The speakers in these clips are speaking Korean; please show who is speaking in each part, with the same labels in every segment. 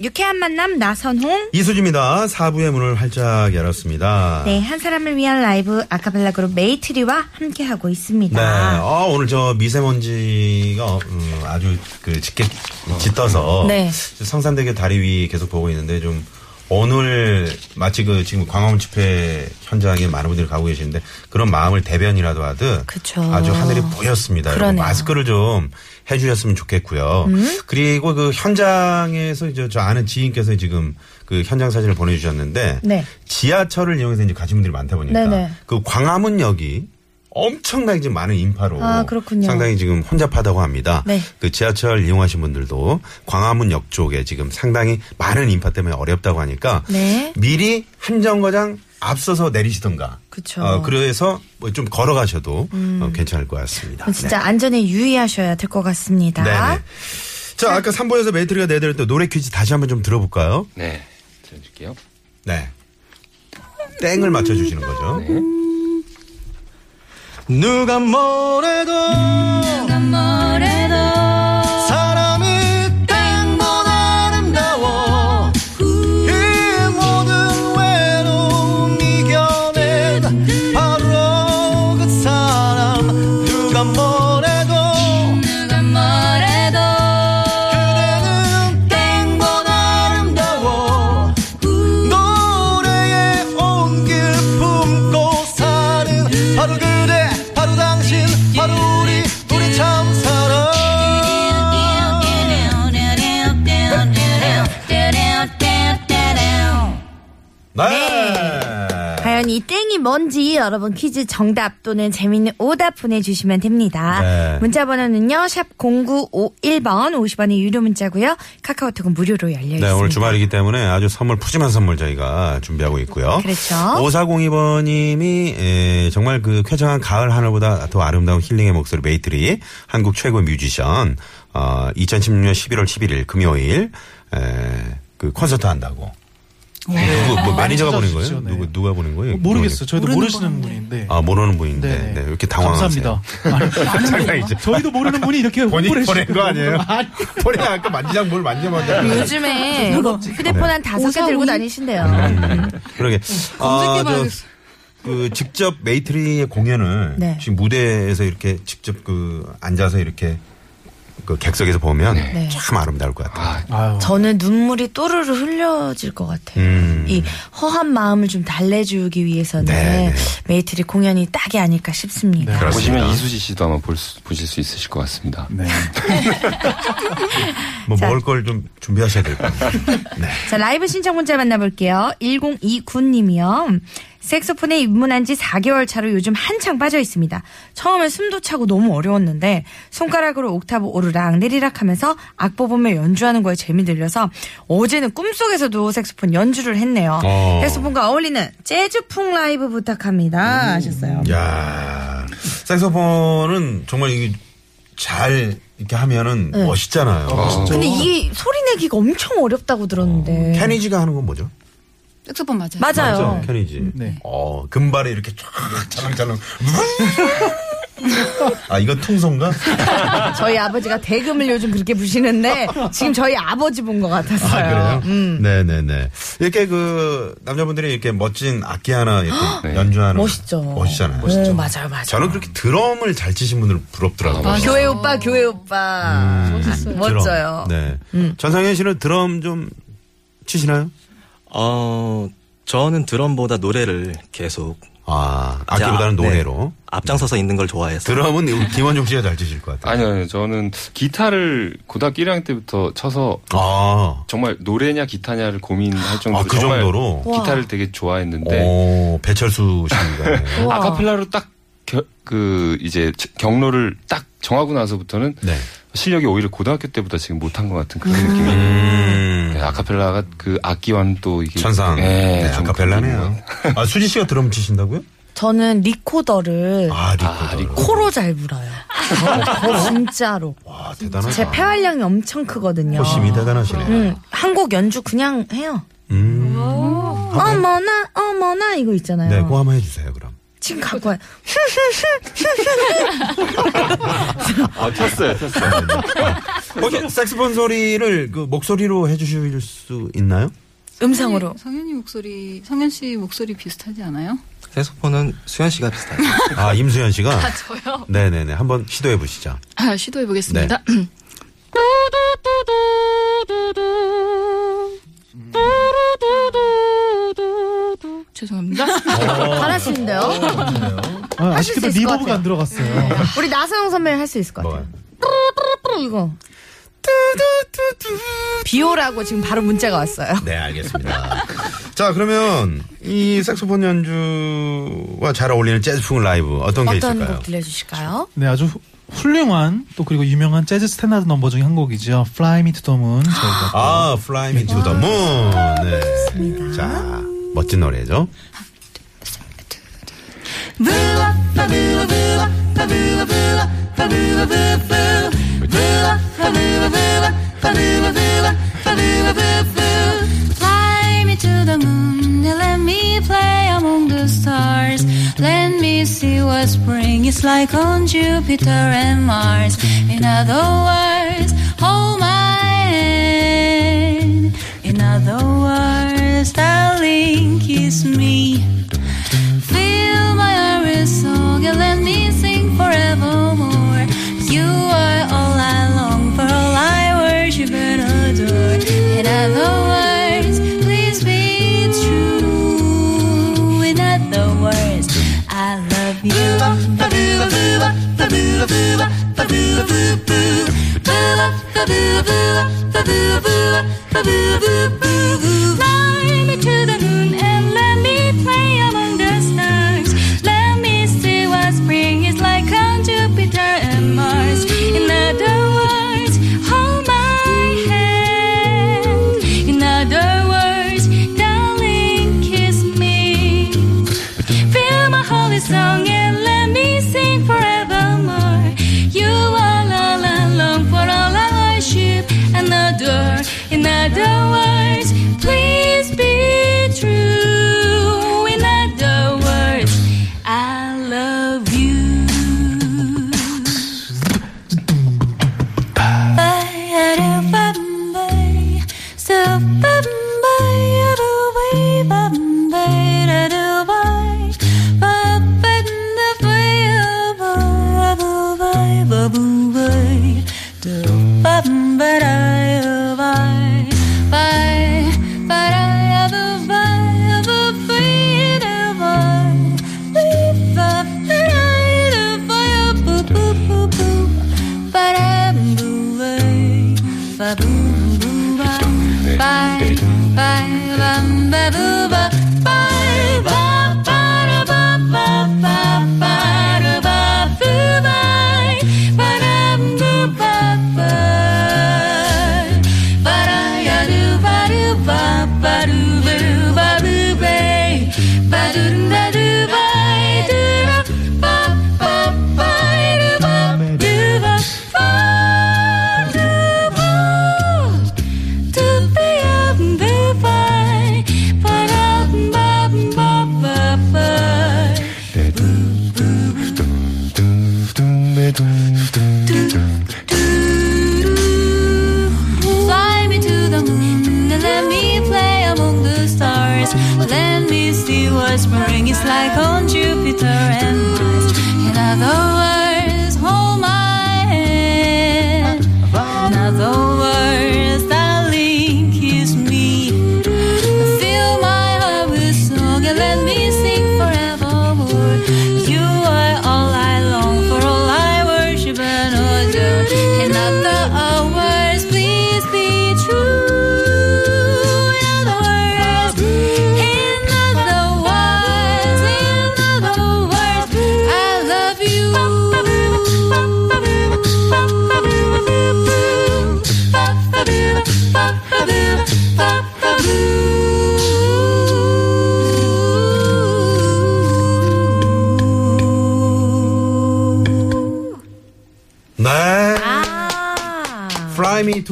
Speaker 1: 유쾌한 만남 나선홍.
Speaker 2: 이수지입니다. 4부의 문을 활짝 열었습니다.
Speaker 1: 네, 한 사람을 위한 라이브 아카펠라 그룹 메이트리와 함께 하고 있습니다.
Speaker 2: 네. 아, 오늘 저 미세먼지가 음, 아주 그 짙게 짙어서
Speaker 1: 네.
Speaker 2: 성산대교 다리 위 계속 보고 있는데 좀 오늘 마치 그 지금 광화문 집회 현장에 많은 분들이 가고 계시는데 그런 마음을 대변이라도 하듯
Speaker 1: 그쵸.
Speaker 2: 아주 하늘이 뿌옇습니다.
Speaker 1: 음?
Speaker 2: 마스크를 좀 해주셨으면 좋겠고요. 그리고 그 현장에서 이제 저 아는 지인께서 지금 그 현장 사진을 보내주셨는데
Speaker 1: 네.
Speaker 2: 지하철을 이용해서 이제 가신 분들이 많다 보니까
Speaker 1: 네네.
Speaker 2: 그 광화문역이 엄청나게 지금 많은 인파로
Speaker 1: 아, 그렇군요.
Speaker 2: 상당히 지금 혼잡하다고 합니다.
Speaker 1: 네.
Speaker 2: 그 지하철 이용하신 분들도 광화문역 쪽에 지금 상당히 많은 인파 때문에 어렵다고 하니까
Speaker 1: 네.
Speaker 2: 미리 한 정거장 앞서서 내리시던가.
Speaker 1: 그쵸. 음.
Speaker 2: 어, 그래서 뭐 좀 걸어가셔도 어, 괜찮을 것 같습니다.
Speaker 1: 진짜 안전에 유의하셔야 될 것 같습니다.
Speaker 2: 네. 네네. 자, 아까 3부에서 메이트리가 내드렸던 노래 퀴즈 다시 한번 좀 들어볼까요?
Speaker 3: 네, 들려드릴게요.
Speaker 2: 네. 땡을 맞춰주시는 거죠.
Speaker 3: 네.
Speaker 4: 누가 뭐래도 사람이
Speaker 2: 네.
Speaker 1: 과연 이 땡이 뭔지 여러분 퀴즈 정답 또는 재밌는 오답 보내주시면 됩니다.
Speaker 2: 네.
Speaker 1: 문자 번호는요. 샵 0951번 50원의 유료 문자고요. 카카오톡은 무료로 열려 있습니다.
Speaker 2: 네, 오늘 주말이기 때문에 아주 선물, 푸짐한 선물 저희가 준비하고 있고요.
Speaker 1: 그렇죠.
Speaker 2: 5402번님이 정말 그 쾌청한 가을 하늘보다 더 아름다운 힐링의 목소리 메이트리 한국 최고 뮤지션 어, 2016년 11월 11일 금요일 에, 그 콘서트 한다고. 누구 뭐 매니저가 보낸 거예요?
Speaker 4: 네.
Speaker 2: 누구 누가 보낸 거예요?
Speaker 4: 모르겠어요 저희도 모르시는 분인데
Speaker 2: 아 모르는 분인데
Speaker 4: 네.
Speaker 2: 네, 이렇게 당황하세요.
Speaker 4: 감사합니다 아니,
Speaker 2: 잠깐 이제
Speaker 4: 저희도 모르는 분이 이렇게 홍보를
Speaker 2: 보낸 거 아니에요? 본인 아까 만지작 뭘 만져봤냐?
Speaker 1: 요즘에 휴대폰 한 다섯 개 들고 다니신대요.
Speaker 2: 그러게. 아, 저, 그 직접 메이트리의 공연을
Speaker 1: 네.
Speaker 2: 지금 무대에서 이렇게 직접 그 앉아서 이렇게 그 객석에서 보면
Speaker 1: 네.
Speaker 2: 참 아름다울 것 같아요.
Speaker 4: 아유
Speaker 1: 저는 눈물이 또르르 흘려질 것 같아요.
Speaker 2: 음.
Speaker 1: 이 허한 마음을 좀 달래주기 위해서는
Speaker 2: 네, 네.
Speaker 1: 메이트리 공연이 딱이 아닐까 싶습니다.
Speaker 4: 네.
Speaker 3: 보시면 이수지 씨도 아마 볼 수, 보실 수 있으실 것 같습니다.
Speaker 4: 네.
Speaker 2: 뭐 먹을 걸 좀 준비하셔야 될 것 같아요. 네.
Speaker 1: 자, 라이브 신청 문자 만나볼게요. 1029님이요. 색소폰에 입문한 지 4개월 차로 요즘 한창 빠져 있습니다. 처음엔 숨도 차고 너무 어려웠는데 손가락으로 옥타브 오르락 내리락 하면서 악보 보며 연주하는 거에 재미 들려서 어제는 꿈속에서도 색소폰 연주를 했네요.
Speaker 2: 어.
Speaker 1: 색소폰과 어울리는 재즈풍 라이브 부탁합니다. 하셨어요.
Speaker 2: 야 색소폰은 정말 이게 잘 이렇게 하면은
Speaker 1: 네.
Speaker 2: 멋있잖아요.
Speaker 1: 근데 이게 소리 내기가 엄청 어렵다고 들었는데.
Speaker 2: 케니지가 하는 건 뭐죠?
Speaker 5: 색소폰 맞아요.
Speaker 1: 맞아요.
Speaker 2: 케니지.
Speaker 4: 네.
Speaker 2: 어, 금발에 이렇게 쫙 자랑자랑. 아, 이건 퉁소인가?
Speaker 1: 저희 아버지가 대금을 요즘 그렇게 부시는데 지금 저희 아버지 본 것 같았어요.
Speaker 2: 아, 그래요?
Speaker 1: 음.
Speaker 2: 네네네. 이렇게 그, 남자분들이 이렇게 멋진 악기 하나 이렇게 연주하는. 거
Speaker 1: 멋있죠.
Speaker 2: 멋있잖아요.
Speaker 1: 오, 맞아요, 맞아요.
Speaker 2: 저는 그렇게 드럼을 잘 치신 분들 부럽더라고요.
Speaker 5: 아,
Speaker 1: 교회 오빠, 교회 오빠.
Speaker 2: 드럼.
Speaker 1: 멋져요.
Speaker 2: 네.
Speaker 1: 음.
Speaker 2: 전상현 씨는 드럼 좀 치시나요?
Speaker 6: 어, 저는 드럼보다 노래를 계속
Speaker 2: 아, 악기보다는
Speaker 6: 네,
Speaker 2: 노래로.
Speaker 6: 앞장서서 있는 걸 좋아해서
Speaker 2: 드럼은 김원중 씨가 잘 치실 것 같아요.
Speaker 3: 아니요, 아니요. 저는 기타를 고등학교 1학년 때부터 쳐서
Speaker 2: 아,
Speaker 3: 정말 노래냐 기타냐를 고민할 정도로
Speaker 2: 아, 그 정도로?
Speaker 3: 기타를 되게 좋아했는데
Speaker 2: 오, 배철수 씨인가요?
Speaker 3: 아카펠라로 딱 그 이제 경로를 딱 정하고 나서부터는
Speaker 2: 네.
Speaker 3: 실력이 오히려 고등학교 때보다 지금 못한 것 같은 그런 느낌이.
Speaker 2: 음.
Speaker 3: 네, 아카펠라가 그 악기와는 또 이게
Speaker 2: 천상.
Speaker 3: 네,
Speaker 2: 네,
Speaker 3: 좀
Speaker 2: 아카펠라네요. 아, 수지 씨가 드럼 치신다고요?
Speaker 1: 저는 리코더를
Speaker 2: 아, 리코더.
Speaker 3: 아.
Speaker 1: 코로 잘 불어요. 어, 진짜로.
Speaker 2: 와, 대단하다.
Speaker 1: 제 폐활량이 엄청 크거든요.
Speaker 2: 호심이 대단하시네.
Speaker 1: 음, 한곡 연주 그냥 해요.
Speaker 2: 음.
Speaker 1: 어머나 어머나 이거 있잖아요.
Speaker 2: 네, 그거 한번 해주세요.
Speaker 1: 지금 갖고 와요.
Speaker 3: 아, 쳤어요, 쳤어요.
Speaker 2: 혹시 색스폰 소리를 그 목소리로 해주실 수 있나요?
Speaker 1: 음성으로.
Speaker 5: 성현이 목소리, 성현 씨 목소리 비슷하지 않아요?
Speaker 6: 색소폰은 수현 씨가 비슷하죠.
Speaker 2: 아, 임수현 씨가?
Speaker 5: 아, 저요?
Speaker 2: 네네네. 한번 시도해 보시죠.
Speaker 5: 아, 시도해 보겠습니다. 죄송합니다.
Speaker 1: 잘하시는데요.
Speaker 7: 아,
Speaker 1: 하실 수
Speaker 7: 아쉽게도
Speaker 1: 있을 것
Speaker 7: reverb가
Speaker 1: 같아요.
Speaker 7: 안 들어갔어요.
Speaker 1: 우리 나선홍 선배 할수 있을 것 같아요.
Speaker 2: 뭐가?
Speaker 1: 이거. 비오라고 지금 바로 문자가 왔어요.
Speaker 2: 네, 알겠습니다. 자, 그러면 이 색소폰 연주와 잘 어울리는 재즈풍 라이브 어떤 게
Speaker 1: 어떤
Speaker 2: 있을까요?
Speaker 1: 곡 들려주실까요?
Speaker 7: 네, 아주 후- 훌륭한 또 그리고 유명한 재즈 스탠다드 넘버 중에 한 곡이죠. Fly Me to the Moon. 저희가
Speaker 2: 아, Fly Me to the Moon. 네. 자, 멋진 노래죠.
Speaker 8: Fly me to the moon and let me play among the stars. Let me see what spring is like on Jupiter and Mars. In other words, Fly me to the Let me see what spring is like on Jupiter and Mars. In other words, hold my hand. In other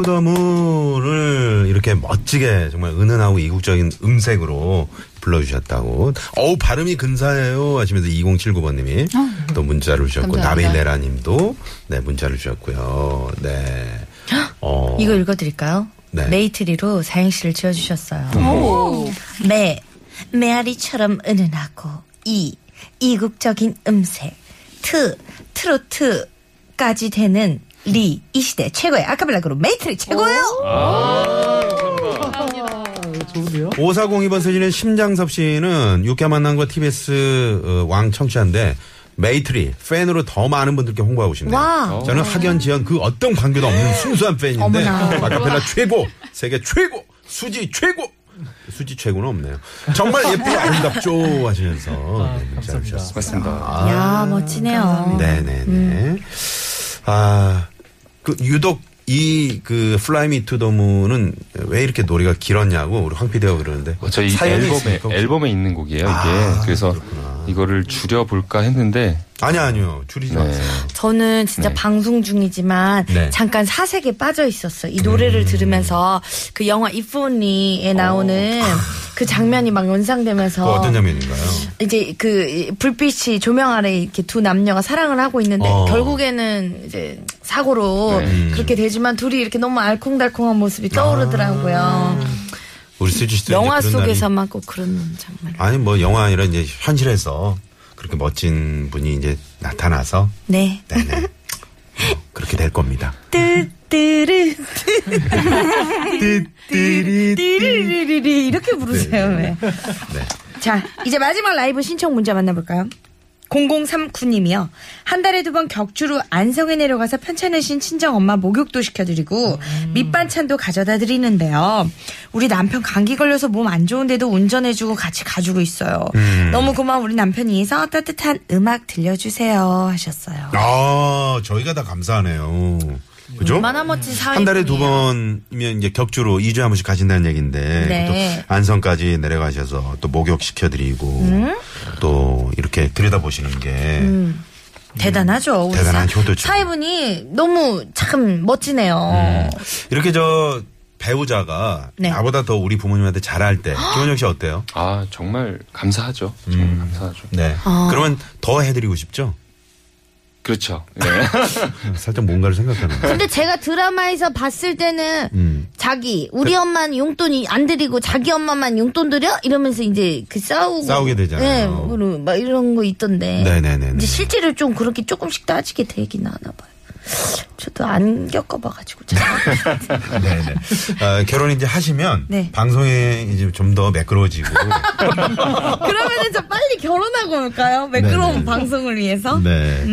Speaker 2: Moon을 이렇게 멋지게 정말 은은하고 이국적인 음색으로 불러주셨다고. 어우, 발음이 근사해요. 하시면서 2079번님이 또 문자를 주셨고,
Speaker 5: 감사합니다.
Speaker 2: 나빌레라 님도 네, 문자를 주셨고요. 네. 어,
Speaker 1: 이거 읽어드릴까요?
Speaker 2: 네.
Speaker 1: 메이트리로 사행시를 지어주셨어요. 매, 메아리처럼 은은하고, 이, 이국적인 음색, 트, 트로트까지 되는 리, 이 시대 최고의 아카펠라 그룹 메이트리 최고예요!
Speaker 7: 좋은데요?
Speaker 2: 5402번 쓰시는 심장섭 씨는 유쾌한 만남과 TBS 어, 왕 청취자인데 메이트리 팬으로 더 많은 분들께 홍보하고 싶네요.
Speaker 1: 와.
Speaker 2: 저는 학연 지연 그 어떤 관계도 없는 순수한 팬인데
Speaker 1: 어머나.
Speaker 2: 아카펠라 최고 세계 최고 수지 최고 수지 최고는 없네요. 정말 예쁘고 아름답죠 하시면서 네, 문자
Speaker 7: 감사합니다.
Speaker 2: 주셨습니다.
Speaker 3: 맞습니다.
Speaker 1: 야, 멋지네요.
Speaker 2: 네네네. 아, 그 유독 이그 Fly Me to the Moon은 왜 이렇게 노래가 길었냐고 우리 황 PD가 그러는데
Speaker 3: 어, 저희 앨범에
Speaker 2: 있습니까, 혹시?
Speaker 3: 앨범에 있는 곡이에요 이게.
Speaker 2: 아,
Speaker 3: 그래서
Speaker 2: 그렇구나.
Speaker 3: 이거를 줄여 볼까 했는데
Speaker 2: 아니요 아니요 줄이지
Speaker 3: 네.
Speaker 2: 마세요.
Speaker 1: 저는 진짜
Speaker 3: 네.
Speaker 1: 방송 중이지만
Speaker 2: 네.
Speaker 1: 잠깐 사색에 빠져 있었어요. 이 노래를 들으면서 그 영화 If Only에 나오는 그 장면이 막 연상되면서
Speaker 2: 그 어떤 장면인가요?
Speaker 1: 이제 그 불빛이 조명 아래 이렇게 두 남녀가 사랑을 하고 있는데
Speaker 2: 어.
Speaker 1: 결국에는 이제 사고로
Speaker 3: 네.
Speaker 1: 그렇게 되지만 둘이 이렇게 너무 알콩달콩한 모습이 떠오르더라고요.
Speaker 2: 우리 수지 씨도
Speaker 1: 영화
Speaker 2: 이제 그런 날이-
Speaker 1: 속에서만 꼭 그런 장면.
Speaker 2: 아니 뭐 영화 아니라 이제 현실에서 그렇게 멋진 분이 이제 나타나서
Speaker 1: 네.
Speaker 2: 네네 뭐 그렇게 될 겁니다.
Speaker 1: 뜨뜨르 띠리리리 이렇게 부르세요 왜?
Speaker 2: 네.
Speaker 1: 자 이제 마지막 라이브 신청 문자 만나볼까요? 0039님이요. 한 달에 두 번 격주로 안성에 내려가서 편찮으신 친정 엄마 목욕도 시켜드리고 밑반찬도 가져다 드리는데요. 우리 남편 감기 걸려서 몸 안 좋은데도 운전해주고 같이 가지고 있어요. 너무 고마운 우리 남편이서 따뜻한 음악 들려주세요 하셨어요.
Speaker 2: 아 저희가 다 감사하네요. 그죠?
Speaker 1: 얼마나 멋진 사회
Speaker 2: 한 달에 두 번이면 이제 격주로 2주에 한 번씩 가신다는 얘기인데
Speaker 1: 네.
Speaker 2: 또 안성까지 내려가셔서 또 목욕 시켜드리고 또 이렇게 들여다보시는 게
Speaker 1: 대단하죠. 우리
Speaker 2: 대단한
Speaker 1: 사-
Speaker 2: 효도죠.
Speaker 1: 사회분이 너무 참 멋지네요.
Speaker 2: 이렇게 저 배우자가
Speaker 1: 네.
Speaker 2: 나보다 더 우리 부모님한테 잘할 때 김원영 씨 어때요?
Speaker 3: 아 정말 감사하죠. 정말 감사하죠.
Speaker 2: 네.
Speaker 1: 아.
Speaker 2: 그러면 더 해드리고 싶죠?
Speaker 3: 그렇죠. 네.
Speaker 2: 살짝 뭔가를 생각하는 거.
Speaker 1: 근데 제가 드라마에서 봤을 때는
Speaker 2: 음.
Speaker 1: 자기 우리 엄마는 용돈이 안 드리고 자기 엄마만 용돈 드려 이러면서 이제 그 싸우고
Speaker 2: 싸우게 되잖아요.
Speaker 1: 네, 그리고 막 이런 거 있던데.
Speaker 2: 네네네네.
Speaker 1: 이제 실제로 좀 그렇게 조금씩 따지게 되긴 하나 봐요. 저도 안 겪어봐가지고 잘.
Speaker 2: 네네. 아, 결혼 이제 하시면
Speaker 1: 네.
Speaker 2: 방송에 이제 좀 더 매끄러워지고.
Speaker 1: 그러면은 저 빨리 결혼하고 올까요? 매끄러운
Speaker 2: 네네.
Speaker 1: 방송을 위해서.
Speaker 2: 네.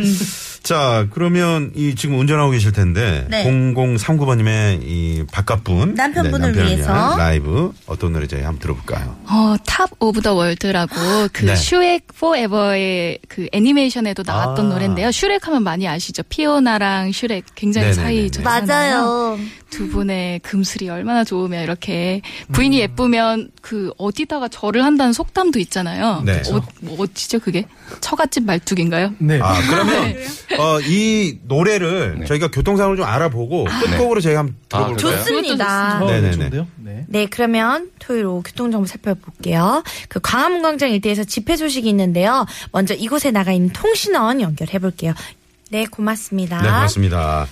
Speaker 2: 자, 그러면 이 지금 운전하고 계실 텐데
Speaker 1: 네.
Speaker 2: 0039번님의 이 바깥분
Speaker 1: 남편분을
Speaker 2: 남편을
Speaker 1: 위해서.
Speaker 2: 라이브 어떤 노래 저희 한번 들어볼까요?
Speaker 5: 어, Top of the World라고 그
Speaker 2: 네.
Speaker 5: 슈렉 Forever의 그 애니메이션에도 나왔던
Speaker 2: 아.
Speaker 5: 노래인데요. 슈렉 하면 많이 아시죠? 피오나랑 슈렉 굉장히. 사이 좋잖아요. 두 분의 금슬이 얼마나 좋으면 이렇게 부인이
Speaker 2: 음.
Speaker 5: 예쁘면 그 어디다가 절을 한다는 속담도 있잖아요.
Speaker 2: 네.
Speaker 5: 어, 뭐 어찌죠 그게? 처갓집 말뚝인가요?
Speaker 7: 네.
Speaker 2: 아, 그러면 어, 이 노래를 저희가 교통상을 좀 알아보고 끝곡으로 저희가 한번
Speaker 3: 아,
Speaker 2: 들어볼까요?
Speaker 1: 좋습니다.
Speaker 7: 어,
Speaker 2: 네네네.
Speaker 7: 좋은데요? 네.
Speaker 1: 네, 그러면 토요일 오후 교통정보 살펴볼게요. 그 광화문 광장 일대에서 집회 소식이 있는데요. 먼저 이곳에 나가 있는 통신원 연결해볼게요. 네, 고맙습니다.
Speaker 2: 네, 고맙습니다.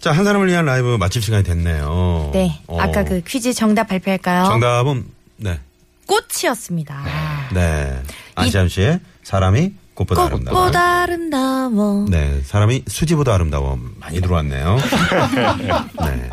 Speaker 2: 자, 한 사람을 위한 라이브 마칠 시간이 됐네요.
Speaker 1: 네,
Speaker 2: 어,
Speaker 1: 아까 그 퀴즈 정답 발표할까요?
Speaker 2: 정답은 네.
Speaker 1: 꽃이었습니다.
Speaker 2: 네. 안시암 씨의 사람이 꽃보다 아름다워.
Speaker 1: 꽃보다 아름다워.
Speaker 2: 네, 사람이 수지보다 아름다워. 많이 들어왔네요. 네.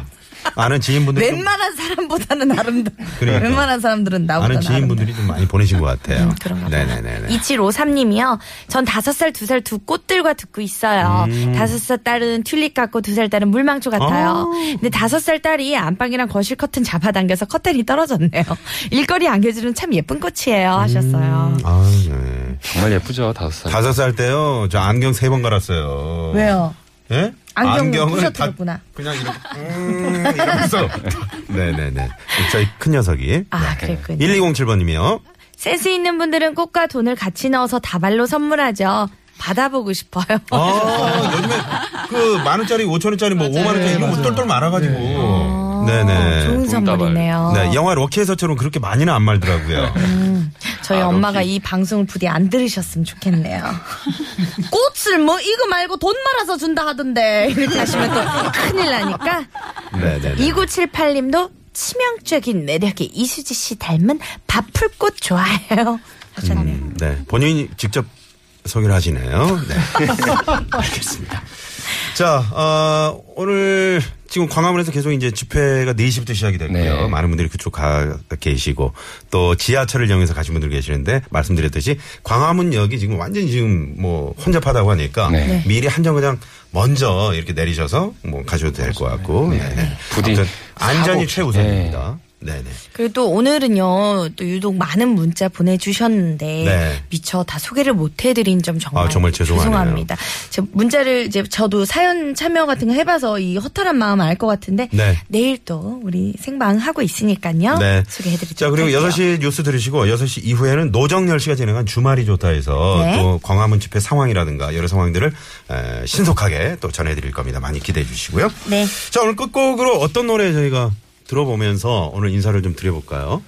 Speaker 2: 아는 지인분들이 좀,
Speaker 1: 웬만한 사람보다는 아름다워.
Speaker 2: 그러니까.
Speaker 1: 웬만한 사람들은 나보다
Speaker 2: 아는 지인분들이 좀 많이 보내신 것 같아요.
Speaker 1: 음, 그런가.
Speaker 2: 네네네.
Speaker 1: 2753님이요. 전 다섯 살, 두 살 두 꽃들과 듣고 있어요.
Speaker 2: 음.
Speaker 1: 다섯 살 딸은 튤립 같고 두 살 딸은 물망초 같아요.
Speaker 2: 아.
Speaker 1: 근데 다섯 살 딸이 안방이랑 거실 커튼 잡아당겨서 커튼이 떨어졌네요. 일거리 안겨주는 참 예쁜 꽃이에요. 하셨어요.
Speaker 2: 아, 네.
Speaker 3: 정말 예쁘죠 다섯 살.
Speaker 2: 다섯 살 때요, 저 안경 세 번 갈았어요.
Speaker 1: 왜요?
Speaker 2: 예?
Speaker 1: 안경을
Speaker 2: 안경을
Speaker 1: 부셔뜨렸구나.
Speaker 2: 다 그냥 이렇게, 음, 이러면서. 네네네. 저희 큰 녀석이.
Speaker 1: 아, 그랬군요.
Speaker 2: 1207번님이요.
Speaker 1: 센스 있는 분들은 꽃과 돈을 같이 넣어서 다발로 선물하죠. 받아보고 싶어요.
Speaker 2: 아, 요즘에 그 만 원짜리, 오천 원짜리, 뭐 오만 원짜리 이런 거 똘똘 말아가지고. 네네.
Speaker 1: 좋은 선물이네요.
Speaker 2: 네, 영화 럭키에서처럼 그렇게 많이는 안 말더라고요.
Speaker 1: 저희
Speaker 3: 아,
Speaker 1: 엄마가. 이 방송을 부디 안 들으셨으면 좋겠네요. 꽃을 뭐 이거 말고 돈 말아서 준다 하던데 이렇게 하시면 또 큰일 나니까.
Speaker 2: 네네.
Speaker 1: 2978님도 치명적인 매력의 이수지 씨 닮은 바풀꽃 좋아해요. 하셨네요.
Speaker 2: 음, 네. 본인이 직접 소개를 하시네요. 네. 알겠습니다. 자, 어, 오늘 지금 광화문에서 계속 이제 집회가 4시부터 시작이 됐고요.
Speaker 3: 네.
Speaker 2: 많은 분들이 그쪽 가 계시고 또 지하철을 이용해서 가신 분들 계시는데 말씀드렸듯이 광화문역이 지금 완전히 지금 뭐 혼잡하다고 하니까
Speaker 3: 네. 네.
Speaker 2: 미리 한 정거장 먼저 이렇게 내리셔서 뭐 가셔도 될 것 같고. 네. 네.
Speaker 3: 부디
Speaker 2: 안전이 최우선입니다. 네네.
Speaker 1: 그리고 또 오늘은요, 또 유독 많은 문자 보내주셨는데,
Speaker 2: 네.
Speaker 1: 미처 다 소개를 못 해드린 점 정말,
Speaker 2: 아, 정말.
Speaker 1: 죄송합니다. 제 문자를 이제 저도 사연 참여 같은 거 해봐서 이 허탈한 마음 알 것 같은데,
Speaker 2: 네.
Speaker 1: 내일 또 우리 생방 하고 있으니까요.
Speaker 2: 네.
Speaker 1: 소개해드리도록
Speaker 2: 자, 그리고
Speaker 1: 할게요.
Speaker 2: 6시 뉴스 들으시고 6시 이후에는 노정열 씨가 진행한 주말이 좋다 해서
Speaker 1: 네.
Speaker 2: 또 광화문 집회 상황이라든가 여러 상황들을 에, 신속하게 또 전해드릴 겁니다. 많이 기대해 주시고요.
Speaker 1: 네.
Speaker 2: 자, 오늘 끝곡으로 어떤 노래 저희가 들어보면서 오늘 인사를 좀 드려볼까요?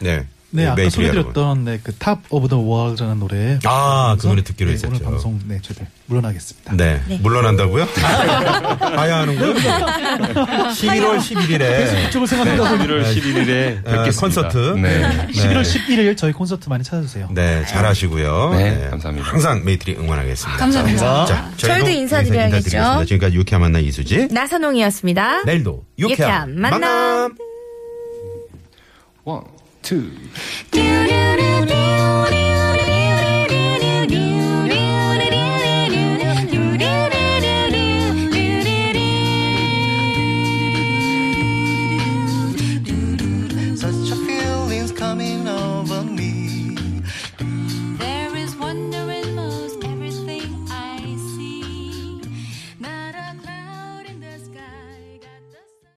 Speaker 2: 네.
Speaker 7: 네, 아까. 소개드렸던 네, 그 Top of the World라는 노래.
Speaker 2: 아, 그 노래 듣기로
Speaker 7: 네,
Speaker 2: 했었죠.
Speaker 7: 오늘 방송 네, 저희들 물러나겠습니다.
Speaker 2: 네. 물러난다고요? 가야 하는 거요? 11월 11일에
Speaker 7: 이쪽을 생각한다고
Speaker 3: 11월 11일에 뵙겠습니다.
Speaker 2: 콘서트.
Speaker 3: 네.
Speaker 7: 11월 11일 저희 콘서트 많이 찾아주세요.
Speaker 2: 네, 잘하시고요.
Speaker 3: 네, 감사합니다.
Speaker 2: 항상 메이트리 응원하겠습니다.
Speaker 5: 감사합니다.
Speaker 2: 자,
Speaker 1: 저희도 인사드려야겠죠.
Speaker 2: 지금까지 유쾌한 만남 이수지.
Speaker 1: 나선홍이었습니다.
Speaker 2: 내일도 유쾌한,
Speaker 1: 유쾌한 만남.
Speaker 2: 만남.
Speaker 3: 원, 투.
Speaker 4: Such a